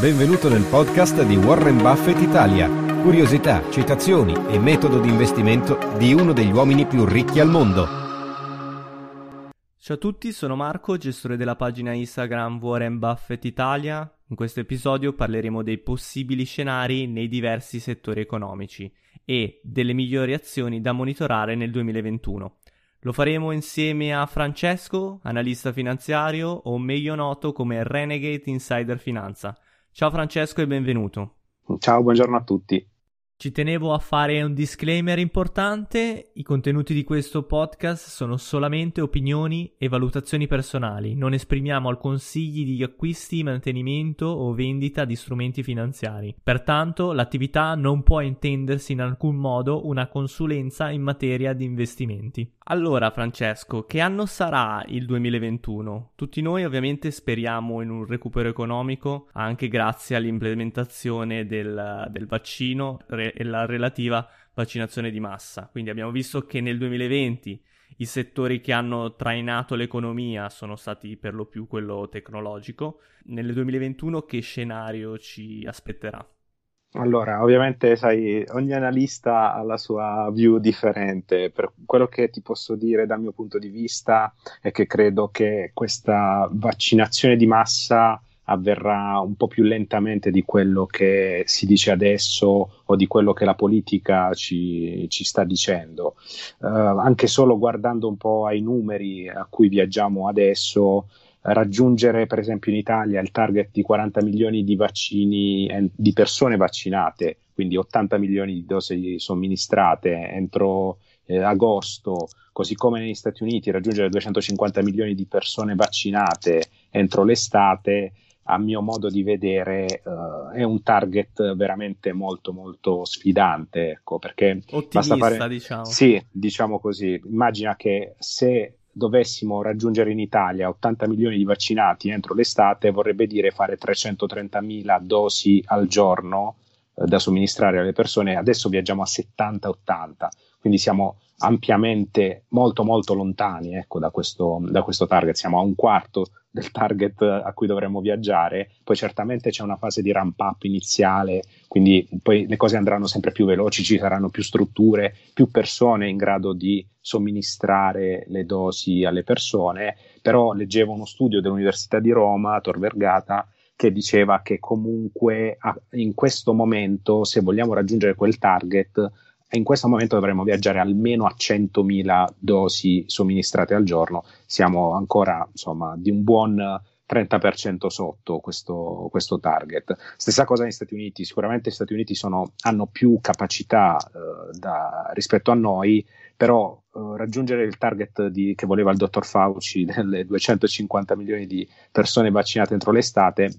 Benvenuto nel podcast di Warren Buffett Italia. Curiosità, citazioni e metodo di investimento di uno degli uomini più ricchi al mondo. Ciao a tutti, sono Marco, gestore della pagina Instagram Warren Buffett Italia. In questo episodio parleremo dei possibili scenari nei diversi settori economici e delle migliori azioni da monitorare nel 2021. Lo faremo insieme a Francesco, analista finanziario o meglio noto come Renegade Insider Finanza. Ciao Francesco e benvenuto. Ciao, buongiorno a tutti. Ci tenevo a fare un disclaimer importante, i contenuti di questo podcast sono solamente opinioni e valutazioni personali, non esprimiamo alcun consigli di acquisti, mantenimento o vendita di strumenti finanziari. Pertanto l'attività non può intendersi in alcun modo una consulenza in materia di investimenti. Allora Francesco, che anno sarà il 2021? Tutti noi ovviamente speriamo in un recupero economico anche grazie all'implementazione del, del vaccino e la relativa vaccinazione di massa. Quindi abbiamo visto che nel 2020 i settori che hanno trainato l'economia sono stati per lo più quello tecnologico. Nel 2021 che scenario ci aspetterà? Allora, ovviamente, sai, ogni analista ha la sua view differente. Per quello che ti posso dire dal mio punto di vista è che credo che questa vaccinazione di massa avverrà un po' più lentamente di quello che si dice adesso o di quello che la politica ci, ci sta dicendo. Uh, anche solo guardando un po' ai numeri a cui viaggiamo adesso, raggiungere per esempio in Italia il target di 40 milioni di vaccini di persone vaccinate, quindi 80 milioni di dosi somministrate entro eh, agosto, così come negli Stati Uniti raggiungere 250 milioni di persone vaccinate entro l'estate, a mio modo di vedere uh, è un target veramente molto molto sfidante, ecco, perché Ottimista, basta fare... diciamo. Sì, diciamo così. Immagina che se dovessimo raggiungere in Italia 80 milioni di vaccinati entro l'estate, vorrebbe dire fare 330 mila dosi al giorno eh, da somministrare alle persone. Adesso viaggiamo a 70-80, quindi siamo ampiamente molto molto lontani ecco, da, questo, da questo target, siamo a un quarto del target a cui dovremmo viaggiare, poi certamente c'è una fase di ramp up iniziale, quindi poi le cose andranno sempre più veloci, ci saranno più strutture, più persone in grado di somministrare le dosi alle persone, però leggevo uno studio dell'Università di Roma, Tor Vergata, che diceva che comunque in questo momento, se vogliamo raggiungere quel target, in questo momento dovremmo viaggiare almeno a 100.000 dosi somministrate al giorno. Siamo ancora insomma di un buon 30% sotto questo, questo, target. Stessa cosa negli Stati Uniti, sicuramente gli Stati Uniti sono, hanno più capacità eh, da, rispetto a noi, però eh, raggiungere il target di, che voleva il dottor Fauci delle 250 milioni di persone vaccinate entro l'estate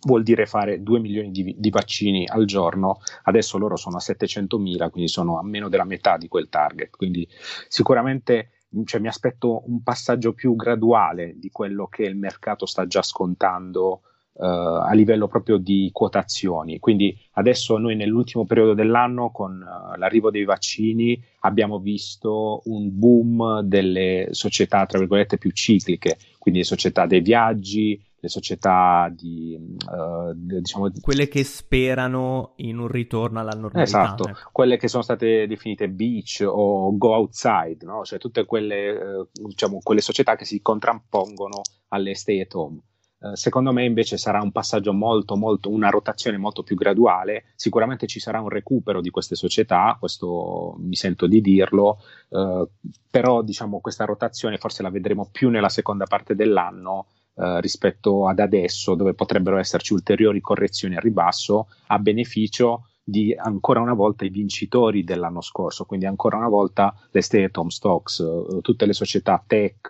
vuol dire fare 2 milioni di, di, vaccini al giorno, adesso loro sono a 700 mila, quindi sono a meno della metà di quel target, quindi sicuramente cioè, mi aspetto un passaggio più graduale di quello che il mercato sta già scontando uh, a livello proprio di quotazioni. Quindi adesso noi nell'ultimo periodo dell'anno con uh, l'arrivo dei vaccini abbiamo visto un boom delle società, tra virgolette, più cicliche, quindi le società dei viaggi, le società di uh, diciamo quelle che sperano in un ritorno alla normalità esatto ecco. quelle che sono state definite beach o go outside no? cioè tutte quelle, uh, diciamo, quelle società che si contrappongono alle stay at home Uh, secondo me invece sarà un passaggio molto, molto, una rotazione molto più graduale. Sicuramente ci sarà un recupero di queste società, questo mi sento di dirlo, uh, però diciamo questa rotazione forse la vedremo più nella seconda parte dell'anno eh, rispetto ad adesso, dove potrebbero esserci ulteriori correzioni a ribasso a beneficio di ancora una volta i vincitori dell'anno scorso, quindi ancora una volta le stay at home stocks, eh, tutte le società tech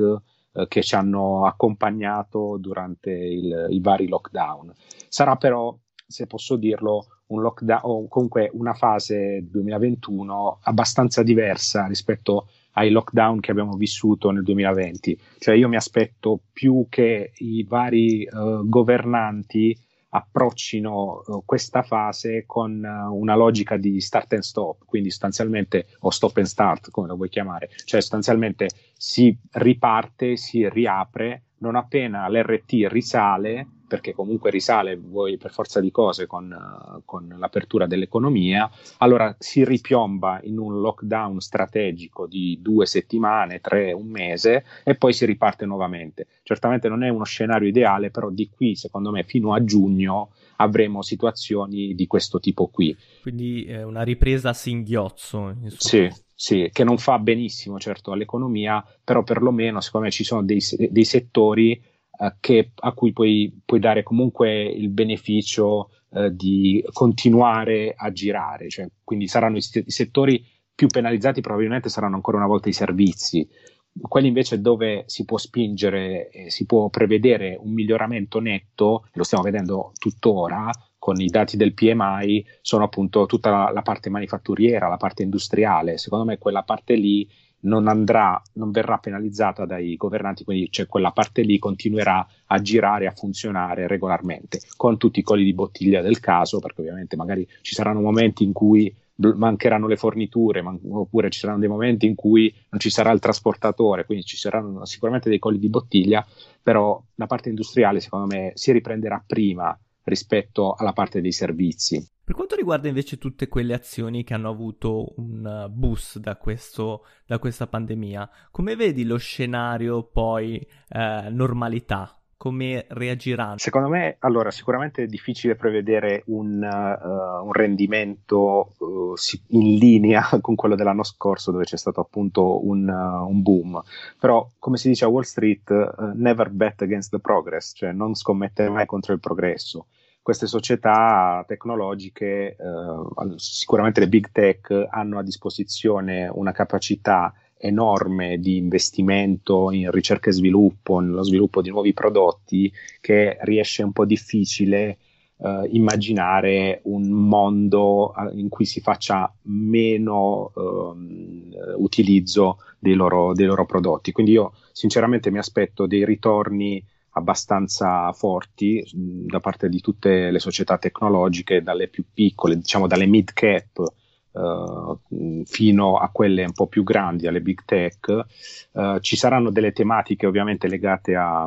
eh, che ci hanno accompagnato durante il, i vari lockdown. Sarà però, se posso dirlo, un lockdown o comunque una fase 2021 abbastanza diversa rispetto ai lockdown che abbiamo vissuto nel 2020. Cioè io mi aspetto più che i vari uh, governanti approccino uh, questa fase con uh, una logica di start and stop, quindi sostanzialmente o stop and start, come lo vuoi chiamare, cioè sostanzialmente si riparte, si riapre, non appena l'RT risale, perché comunque risale voi per forza di cose con, con, l'apertura dell'economia, allora si ripiomba in un lockdown strategico di due settimane, tre, un mese e poi si riparte nuovamente. Certamente non è uno scenario ideale, però di qui secondo me fino a giugno avremo situazioni di questo tipo qui. Quindi eh, una ripresa a singhiozzo. Sì, sì, che non fa benissimo certo all'economia, però perlomeno secondo me ci sono dei, dei settori che, a cui puoi, puoi, dare comunque il beneficio eh, di continuare a girare, cioè, quindi saranno i, i, settori più penalizzati probabilmente saranno ancora una volta i servizi, quelli invece dove si può spingere, eh, si può prevedere un miglioramento netto, lo stiamo vedendo tuttora con i dati del PMI, sono appunto tutta la, la parte manifatturiera, la parte industriale, secondo me quella parte lì non andrà, non verrà penalizzata dai governanti, quindi cioè quella parte lì continuerà a girare, a funzionare regolarmente, con tutti i colli di bottiglia del caso, perché ovviamente magari ci saranno momenti in cui mancheranno le forniture, man- oppure ci saranno dei momenti in cui non ci sarà il trasportatore, quindi ci saranno sicuramente dei colli di bottiglia, però la parte industriale secondo me si riprenderà prima rispetto alla parte dei servizi. Per quanto riguarda invece tutte quelle azioni che hanno avuto un uh, boost da, questo, da questa pandemia, come vedi lo scenario poi eh, normalità? Come reagiranno? Secondo me, allora, sicuramente è difficile prevedere un, uh, un rendimento uh, in linea con quello dell'anno scorso, dove c'è stato appunto un, uh, un boom. Però, come si dice a Wall Street, never bet against the progress, cioè non scommettere mai contro il progresso queste società tecnologiche, eh, sicuramente le big tech, hanno a disposizione una capacità enorme di investimento in ricerca e sviluppo, nello sviluppo di nuovi prodotti, che riesce un po' difficile eh, immaginare un mondo eh, in cui si faccia meno eh, utilizzo dei loro, dei loro prodotti. Quindi io sinceramente mi aspetto dei ritorni abbastanza forti da parte di tutte le società tecnologiche, dalle più piccole, diciamo dalle mid cap uh, fino a quelle un po' più grandi, alle big tech. Uh, ci saranno delle tematiche ovviamente legate a,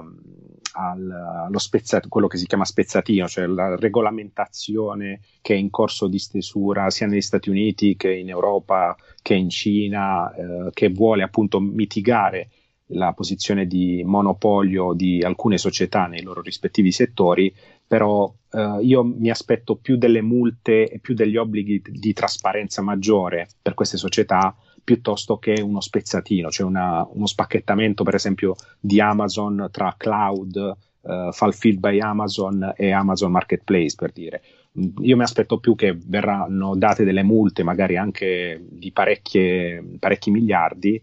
al, allo spezzat- quello che si chiama spezzatino, cioè la regolamentazione che è in corso di stesura sia negli Stati Uniti che in Europa che in Cina, eh, che vuole appunto mitigare la posizione di monopolio di alcune società nei loro rispettivi settori, però eh, io mi aspetto più delle multe e più degli obblighi di trasparenza maggiore per queste società piuttosto che uno spezzatino, cioè una, uno spacchettamento per esempio di Amazon tra cloud, uh, fulfilled by Amazon e Amazon Marketplace per dire. Io mi aspetto più che verranno date delle multe, magari anche di parecchi miliardi,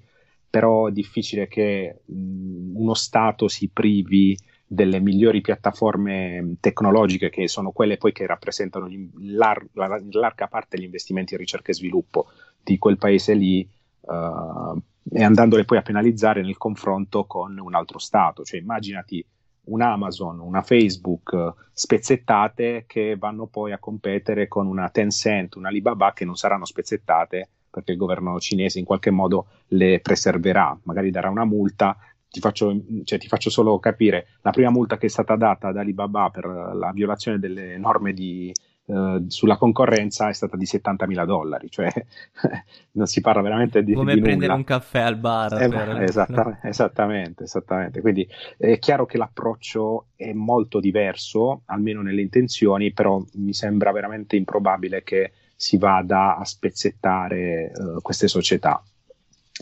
però è difficile che mh, uno Stato si privi delle migliori piattaforme tecnologiche che sono quelle poi che rappresentano in, lar- in larga parte gli investimenti in ricerca e sviluppo di quel paese lì uh, e andandole poi a penalizzare nel confronto con un altro Stato. Cioè immaginati un Amazon, una Facebook spezzettate che vanno poi a competere con una Tencent, una Alibaba che non saranno spezzettate perché il governo cinese in qualche modo le preserverà, magari darà una multa. Ti faccio, cioè, ti faccio solo capire, la prima multa che è stata data da Alibaba per la violazione delle norme di, Uh, sulla concorrenza è stata di 70 mila dollari, cioè non si parla veramente di come di prendere nulla. un caffè al bar. Eh, per... esattamente, esattamente, esattamente. Quindi è chiaro che l'approccio è molto diverso, almeno nelle intenzioni, però mi sembra veramente improbabile che si vada a spezzettare uh, queste società.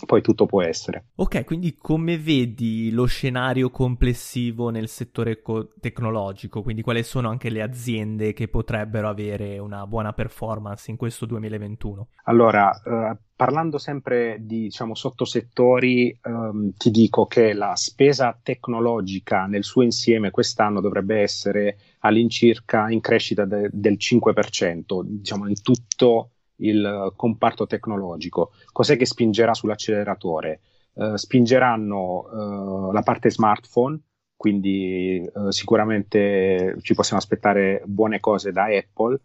Poi tutto può essere. Ok, quindi come vedi lo scenario complessivo nel settore co- tecnologico? Quindi quali sono anche le aziende che potrebbero avere una buona performance in questo 2021? Allora, uh, parlando sempre di diciamo, sottosettori, um, ti dico che la spesa tecnologica nel suo insieme quest'anno dovrebbe essere all'incirca in crescita de- del 5%, diciamo in tutto il comparto tecnologico. Cos'è che spingerà sull'acceleratore? Uh, spingeranno uh, la parte smartphone, quindi uh, sicuramente ci possiamo aspettare buone cose da Apple.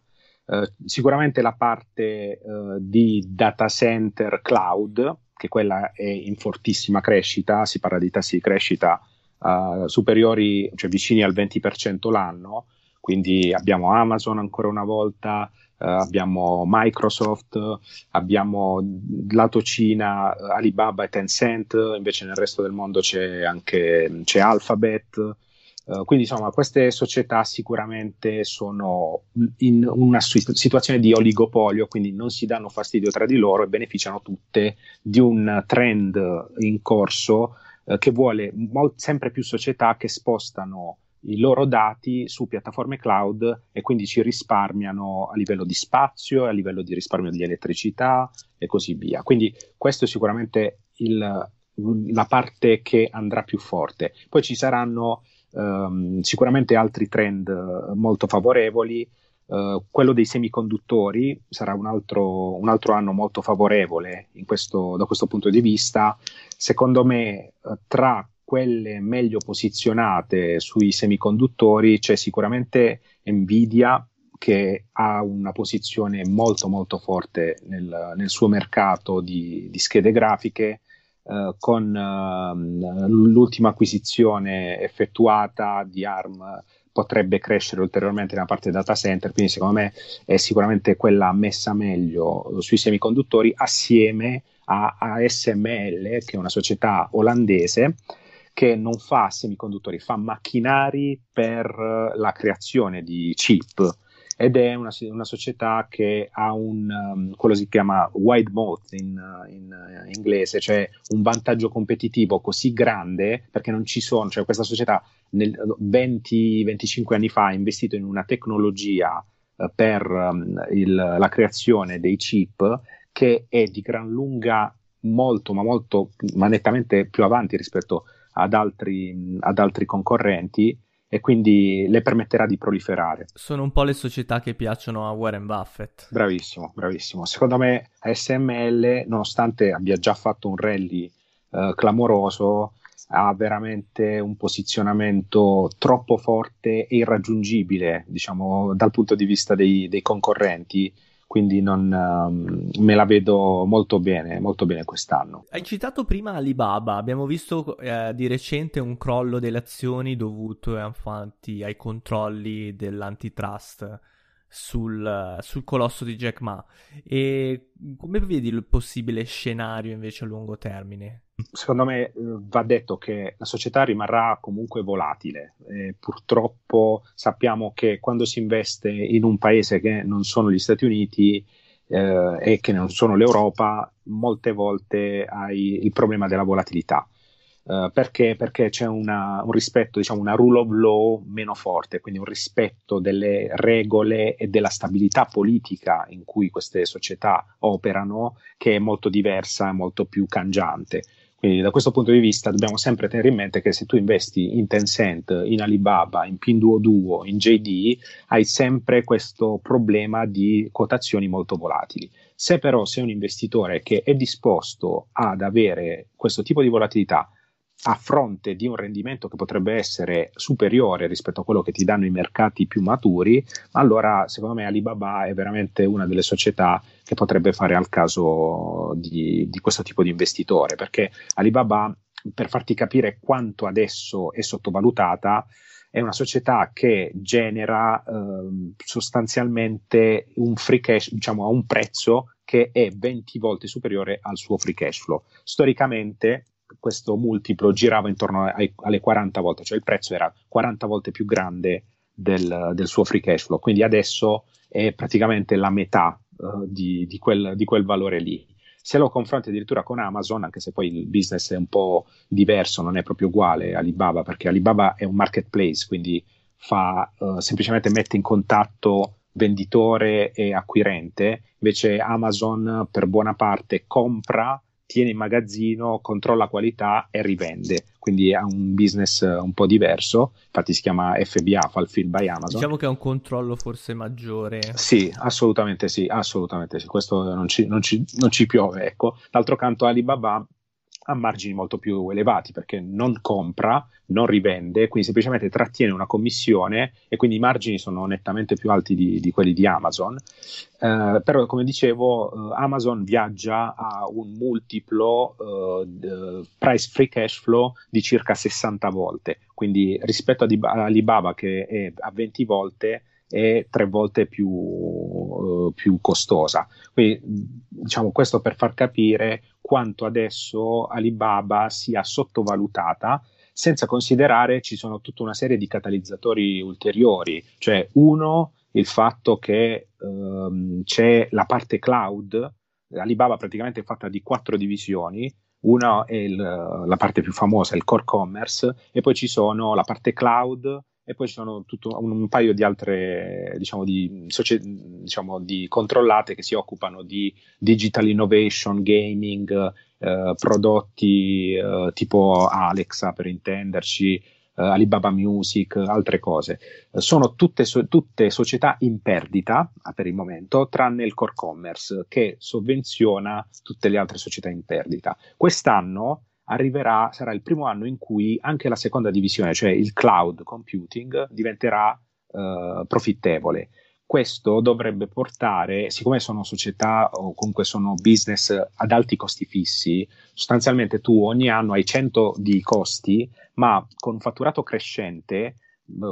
sicuramente la parte di data center cloud, che quella è in fortissima crescita, si parla di tassi di crescita superiori, cioè vicini al 20% l'anno, quindi abbiamo Amazon ancora una volta, Uh, abbiamo Microsoft, abbiamo lato Cina Alibaba e Tencent, invece nel resto del mondo c'è anche c'è Alphabet. Uh, quindi insomma queste società sicuramente sono in una situazione di oligopolio, quindi non si danno fastidio tra di loro e beneficiano tutte di un trend in corso uh, che vuole mol- sempre più società che spostano i loro dati su piattaforme cloud e quindi ci risparmiano a livello di spazio, a livello di risparmio di elettricità e così via. Quindi questo è sicuramente il, la parte che andrà più forte. Poi ci saranno um, sicuramente altri trend molto favorevoli. Uh, quello dei semiconduttori sarà un altro, un altro anno molto favorevole questo, da questo punto di vista. Secondo me, uh, tra quelle meglio posizionate sui semiconduttori c'è sicuramente Nvidia che ha una posizione molto molto forte nel, nel suo mercato di, di schede grafiche eh, con eh, l'ultima acquisizione effettuata di ARM potrebbe crescere ulteriormente nella parte data center, quindi secondo me è sicuramente quella messa meglio sui semiconduttori assieme a ASML, che è una società olandese che non fa semiconduttori, fa macchinari per eh, la creazione di chip. Ed è una, una società che ha un, um, quello si chiama wide moat in, in, in, inglese, cioè un vantaggio competitivo così grande perché non ci sono, cioè questa società nel 20-25 anni fa ha investito in una tecnologia uh, per um, il, la creazione dei chip che è di gran lunga molto, ma molto, ma nettamente più avanti rispetto a ad altri, ad altri concorrenti e quindi le permetterà di proliferare. Sono un po' le società che piacciono a Warren Buffett. Bravissimo, bravissimo. Secondo me ASML, nonostante abbia già fatto un rally eh, clamoroso, ha veramente un posizionamento troppo forte e irraggiungibile, diciamo, dal punto di vista dei, dei concorrenti quindi non, uh, me la vedo molto bene, molto bene quest'anno. Hai citato prima Alibaba, abbiamo visto eh, di recente un crollo delle azioni dovuto infatti ai controlli dell'antitrust sul, sul colosso di Jack Ma. E come vedi il possibile scenario invece a lungo termine? Secondo me eh, va detto che la società rimarrà comunque volatile. Eh, purtroppo sappiamo che quando si investe in un paese che non sono gli Stati Uniti eh, e che non sono l'Europa, molte volte hai il problema della volatilità. Uh, perché? Perché c'è una, un rispetto, diciamo, una rule of law meno forte, quindi un rispetto delle regole e della stabilità politica in cui queste società operano, che è molto diversa e molto più cangiante. Quindi da questo punto di vista dobbiamo sempre tenere in mente che se tu investi in Tencent, in Alibaba, in Pinduoduo, in JD, hai sempre questo problema di quotazioni molto volatili. Se però sei un investitore che è disposto ad avere questo tipo di volatilità, a fronte di un rendimento che potrebbe essere superiore rispetto a quello che ti danno i mercati più maturi, allora secondo me Alibaba è veramente una delle società che potrebbe fare al caso di, di questo tipo di investitore, perché Alibaba, per farti capire quanto adesso è sottovalutata, è una società che genera eh, sostanzialmente un free cash, diciamo a un prezzo che è 20 volte superiore al suo free cash flow. Storicamente questo multiplo girava intorno ai, alle 40 volte, cioè il prezzo era 40 volte più grande del, del suo free cash flow, quindi adesso è praticamente la metà uh, di, di, quel, di quel valore lì. Se lo confronti addirittura con Amazon, anche se poi il business è un po' diverso, non è proprio uguale a Alibaba, perché Alibaba è un marketplace, quindi fa, uh, semplicemente mette in contatto venditore e acquirente, invece Amazon per buona parte compra tiene in magazzino, controlla qualità e rivende. Quindi ha un business eh, un po' diverso, infatti si chiama FBA, Fulfilled by Amazon. Diciamo che ha un controllo forse maggiore. Sì, assolutamente sì, assolutamente sì, questo non ci, non ci, non ci piove. Ecco. D'altro canto Alibaba a margini molto più elevati perché non compra, non rivende, quindi semplicemente trattiene una commissione e quindi i margini sono nettamente più alti di, di quelli di Amazon. Eh, però, come dicevo, eh, Amazon viaggia a un multiplo eh, price free cash flow di circa 60 volte, quindi rispetto ad Alibaba che è a 20 volte è tre volte più, uh, più costosa. Quindi, diciamo, questo per far capire quanto adesso Alibaba sia sottovalutata senza considerare ci sono tutta una serie di catalizzatori ulteriori, cioè uno il fatto che um, c'è la parte cloud, Alibaba praticamente è fatta di quattro divisioni, una è il, la parte più famosa, il core commerce, e poi ci sono la parte cloud, e poi ci sono tutto un, un paio di altre diciamo di, socie, diciamo di, controllate che si occupano di digital innovation, gaming, eh, prodotti eh, tipo Alexa per intenderci, eh, Alibaba Music, altre cose. sono tutte, so, tutte società in perdita per il momento, tranne il core commerce che sovvenziona tutte le altre società in perdita. Quest'anno arriverà, sarà il primo anno in cui anche la seconda divisione, cioè il cloud computing, diventerà uh, profittevole. Questo dovrebbe portare, siccome sono società o comunque sono business ad alti costi fissi, sostanzialmente tu ogni anno hai 100 di costi, ma con un fatturato crescente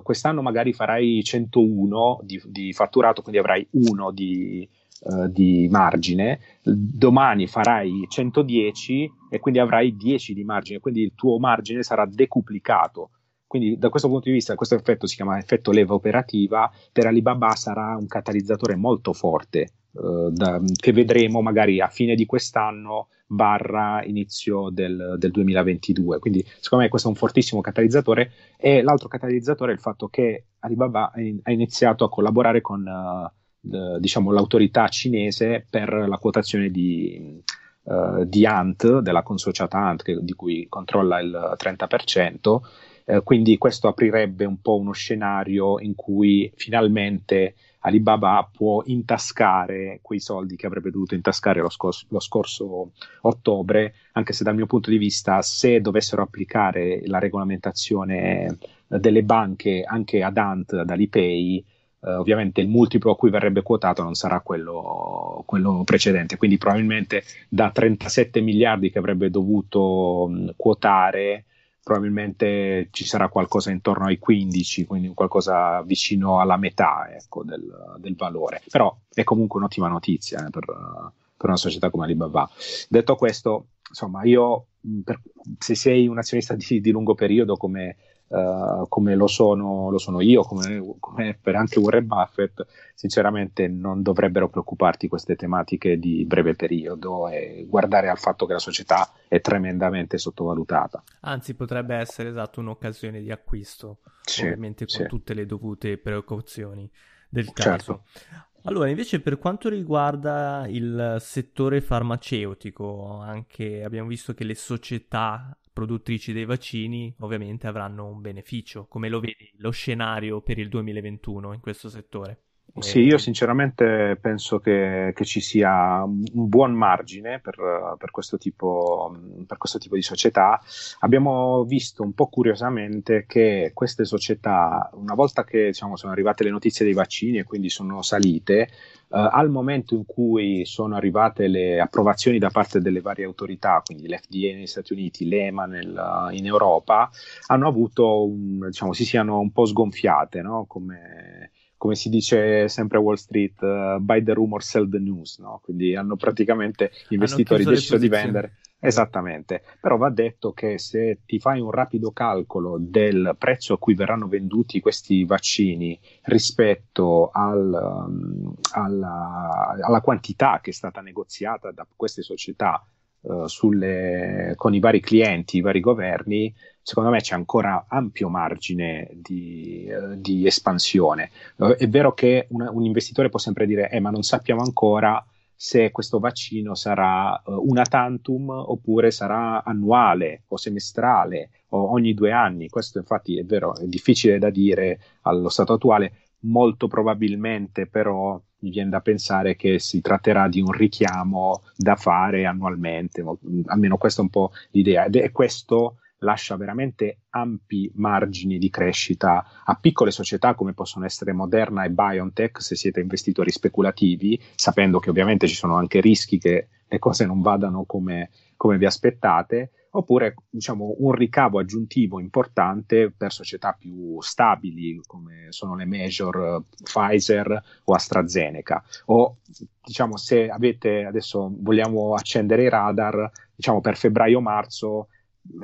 quest'anno magari farai 101 di, di, fatturato, quindi avrai 1 di, uh, di margine, domani farai 110 e quindi avrai 10 di margine, quindi il tuo margine sarà decuplicato. Quindi da questo punto di vista questo effetto si chiama effetto leva operativa, per Alibaba sarà un catalizzatore molto forte uh, da, che vedremo magari a fine di quest'anno barra inizio del, del, 2022. Quindi secondo me questo è un fortissimo catalizzatore e l'altro catalizzatore è il fatto che Alibaba ha iniziato a collaborare con uh, diciamo, l'autorità cinese per la quotazione di, uh, di Ant, della consociata Ant, che, di cui controlla il 30%. Eh, quindi questo aprirebbe un po' uno scenario in cui finalmente Alibaba può intascare quei soldi che avrebbe dovuto intascare lo scorso, lo scorso, ottobre, anche se dal mio punto di vista, se dovessero applicare la regolamentazione delle banche anche ad Ant, ad Alipay, Uh, ovviamente il multiplo a cui verrebbe quotato non sarà quello, quello, precedente, quindi probabilmente da 37 miliardi che avrebbe dovuto mh, quotare, probabilmente ci sarà qualcosa intorno ai 15, quindi qualcosa vicino alla metà ecco, del, del, valore. Però è comunque un'ottima notizia eh, per, per, una società come Alibaba. Detto questo, insomma, io per, se sei un azionista di, di lungo periodo come Uh, come lo sono, lo sono io, come, come, per anche Warren Buffett, sinceramente non dovrebbero preoccuparti queste tematiche di breve periodo e guardare al fatto che la società è tremendamente sottovalutata. Anzi, potrebbe essere esatto un'occasione di acquisto, sì, ovviamente con sì. tutte le dovute precauzioni del caso. Certo. Allora, invece per quanto riguarda il settore farmaceutico, anche abbiamo visto che le società produttrici dei vaccini ovviamente avranno un beneficio. Come lo vedi lo scenario per il 2021 in questo settore? Sì, io sinceramente penso che, che, ci sia un buon margine per, per, questo tipo, per, questo tipo, di società. Abbiamo visto un po' curiosamente che queste società, una volta che diciamo, sono arrivate le notizie dei vaccini e quindi sono salite, Uh, al momento in cui sono arrivate le approvazioni da parte delle varie autorità, quindi l'FDA negli Stati Uniti, l'EMA nel, in Europa, hanno avuto, un, diciamo, si siano un po' sgonfiate, no? come, come, si dice sempre a Wall Street, uh, buy the rumor, sell the news, no? quindi hanno praticamente gli investitori deciso di vendere. Esattamente, però va detto che se ti fai un rapido calcolo del prezzo a cui verranno venduti questi vaccini rispetto al, um, alla, alla, quantità che è stata negoziata da queste società uh, sulle, con i vari clienti, i vari governi, secondo me c'è ancora ampio margine di, uh, di espansione. Uh, è vero che un, un, investitore può sempre dire, eh, ma non sappiamo ancora se questo vaccino sarà una tantum oppure sarà annuale o semestrale o ogni due anni. Questo infatti è vero, è difficile da dire allo stato attuale, molto probabilmente però mi viene da pensare che si tratterà di un richiamo da fare annualmente, almeno questa è un po' l'idea, ed è questo lascia veramente ampi margini di crescita a piccole società come possono essere Moderna e BioNTech se siete investitori speculativi, sapendo che ovviamente ci sono anche rischi che le cose non vadano come, come vi aspettate, oppure diciamo, un ricavo aggiuntivo importante per società più stabili come sono le major Pfizer o AstraZeneca o diciamo se avete adesso vogliamo accendere i radar diciamo per febbraio-marzo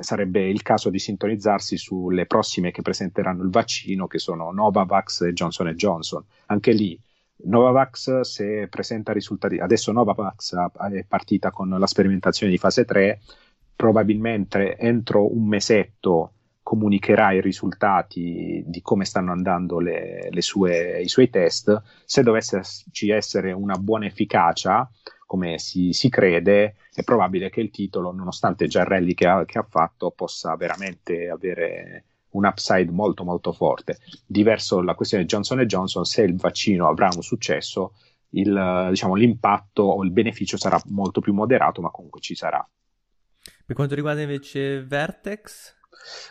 sarebbe il caso di sintonizzarsi sulle prossime che presenteranno il vaccino, che sono Novavax e Johnson Johnson. Anche lì, Novavax se presenta risultati, adesso Novavax è partita con la sperimentazione di fase 3, probabilmente entro un mesetto comunicherà i risultati di come stanno andando le, le sue, i suoi test. Se dovesse essere una buona efficacia, come si, si, crede, è probabile che il titolo, nonostante rally che ha, che ha fatto, possa veramente avere un upside molto molto forte. Diverso la questione di Johnson Johnson, se il vaccino avrà un successo, il, diciamo, l'impatto o il beneficio sarà molto più moderato, ma comunque ci sarà. Per quanto riguarda invece Vertex?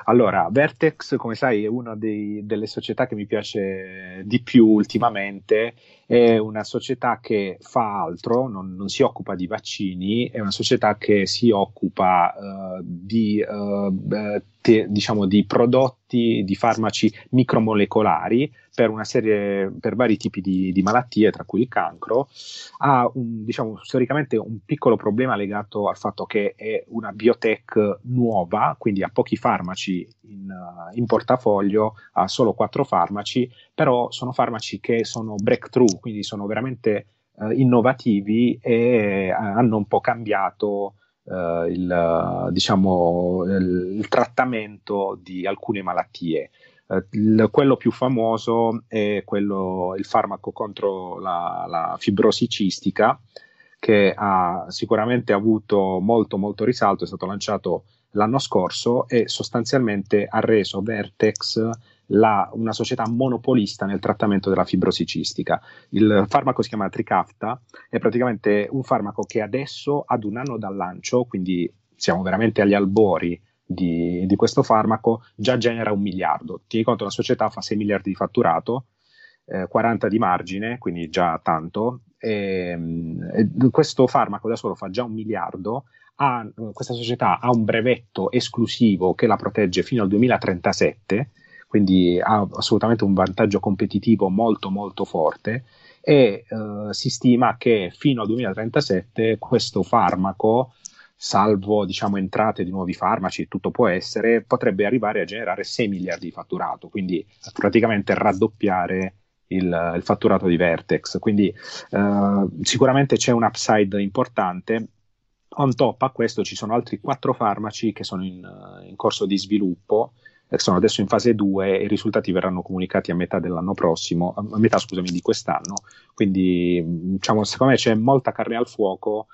Allora, Vertex, come sai, è una dei, delle società che mi piace di più ultimamente è una società che fa altro, non, non, si occupa di vaccini, è una società che si occupa uh, di, uh, te, diciamo, di prodotti, di farmaci micromolecolari per una serie, per vari tipi di, di malattie, tra cui il cancro. Ha un, diciamo, storicamente un piccolo problema legato al fatto che è una biotech nuova, quindi ha pochi farmaci in, in portafoglio, ha solo quattro farmaci, però sono farmaci che sono breakthrough, quindi sono veramente uh, innovativi e eh, hanno un po' cambiato uh, il, diciamo, il, il, trattamento di alcune malattie. Uh, il, quello più famoso è quello, il farmaco contro la, la fibrosi cistica, che ha sicuramente avuto molto molto risalto, è stato lanciato l'anno scorso e sostanzialmente ha reso Vertex la, una società monopolista nel trattamento della fibrosi cistica. Il farmaco si chiama Tricafta, è praticamente un farmaco che adesso, ad un anno dal lancio, quindi siamo veramente agli albori di, di questo farmaco, già genera un miliardo. Tieni conto, la società fa 6 miliardi di fatturato, eh, 40 di margine, quindi già tanto. E, e questo farmaco da solo fa già un miliardo. Ha, questa società ha un brevetto esclusivo che la protegge fino al 2037 quindi ha assolutamente un vantaggio competitivo molto molto forte e eh, si stima che fino al 2037 questo farmaco salvo diciamo entrate di nuovi farmaci, tutto può essere, potrebbe arrivare a generare 6 miliardi di fatturato, quindi praticamente raddoppiare il, il fatturato di Vertex. Quindi eh, sicuramente c'è un upside importante. On top a questo ci sono altri quattro farmaci che sono in, in corso di sviluppo eh, sono adesso in fase 2 e i risultati verranno comunicati a metà dell'anno prossimo, a metà scusami di quest'anno, quindi diciamo, secondo me c'è molta carne al fuoco,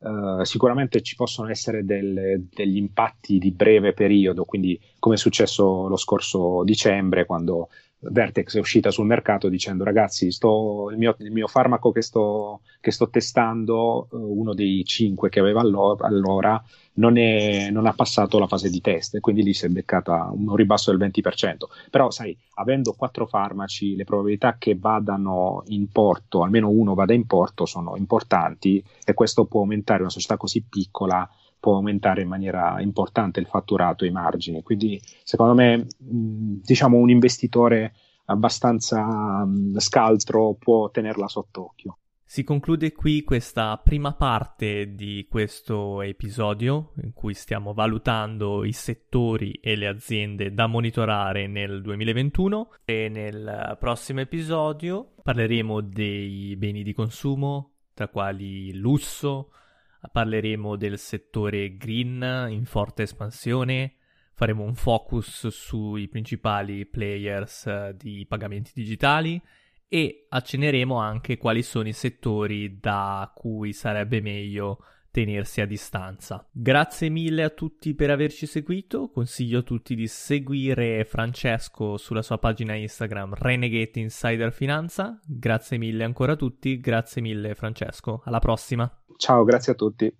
uh, sicuramente ci possono essere del, degli impatti di breve periodo, quindi come è successo lo scorso dicembre quando Vertex è uscita sul mercato dicendo ragazzi sto, il, mio, il, mio, farmaco che sto, che sto testando, uh, uno dei cinque che aveva allora, allora non, è, non, ha passato la fase di test e quindi lì si è beccata un ribasso del 20%. Però sai, avendo quattro farmaci, le probabilità che vadano in porto, almeno uno vada in porto, sono importanti e questo può aumentare una società così piccola può aumentare in maniera importante il fatturato e i margini. Quindi, secondo me, diciamo un investitore abbastanza scaltro può tenerla sott'occhio. Si conclude qui questa prima parte di questo episodio in cui stiamo valutando i settori e le aziende da monitorare nel 2021 e nel prossimo episodio parleremo dei beni di consumo, tra quali lusso, parleremo del settore green in forte espansione, faremo un focus sui principali players eh, di pagamenti digitali e accenneremo anche quali sono i settori da cui sarebbe meglio tenersi a distanza. Grazie mille a tutti per averci seguito, consiglio a tutti di seguire Francesco sulla sua pagina Instagram Renegade Insider Finanza. Grazie mille ancora a tutti, grazie mille Francesco, alla prossima. Ciao, grazie a tutti.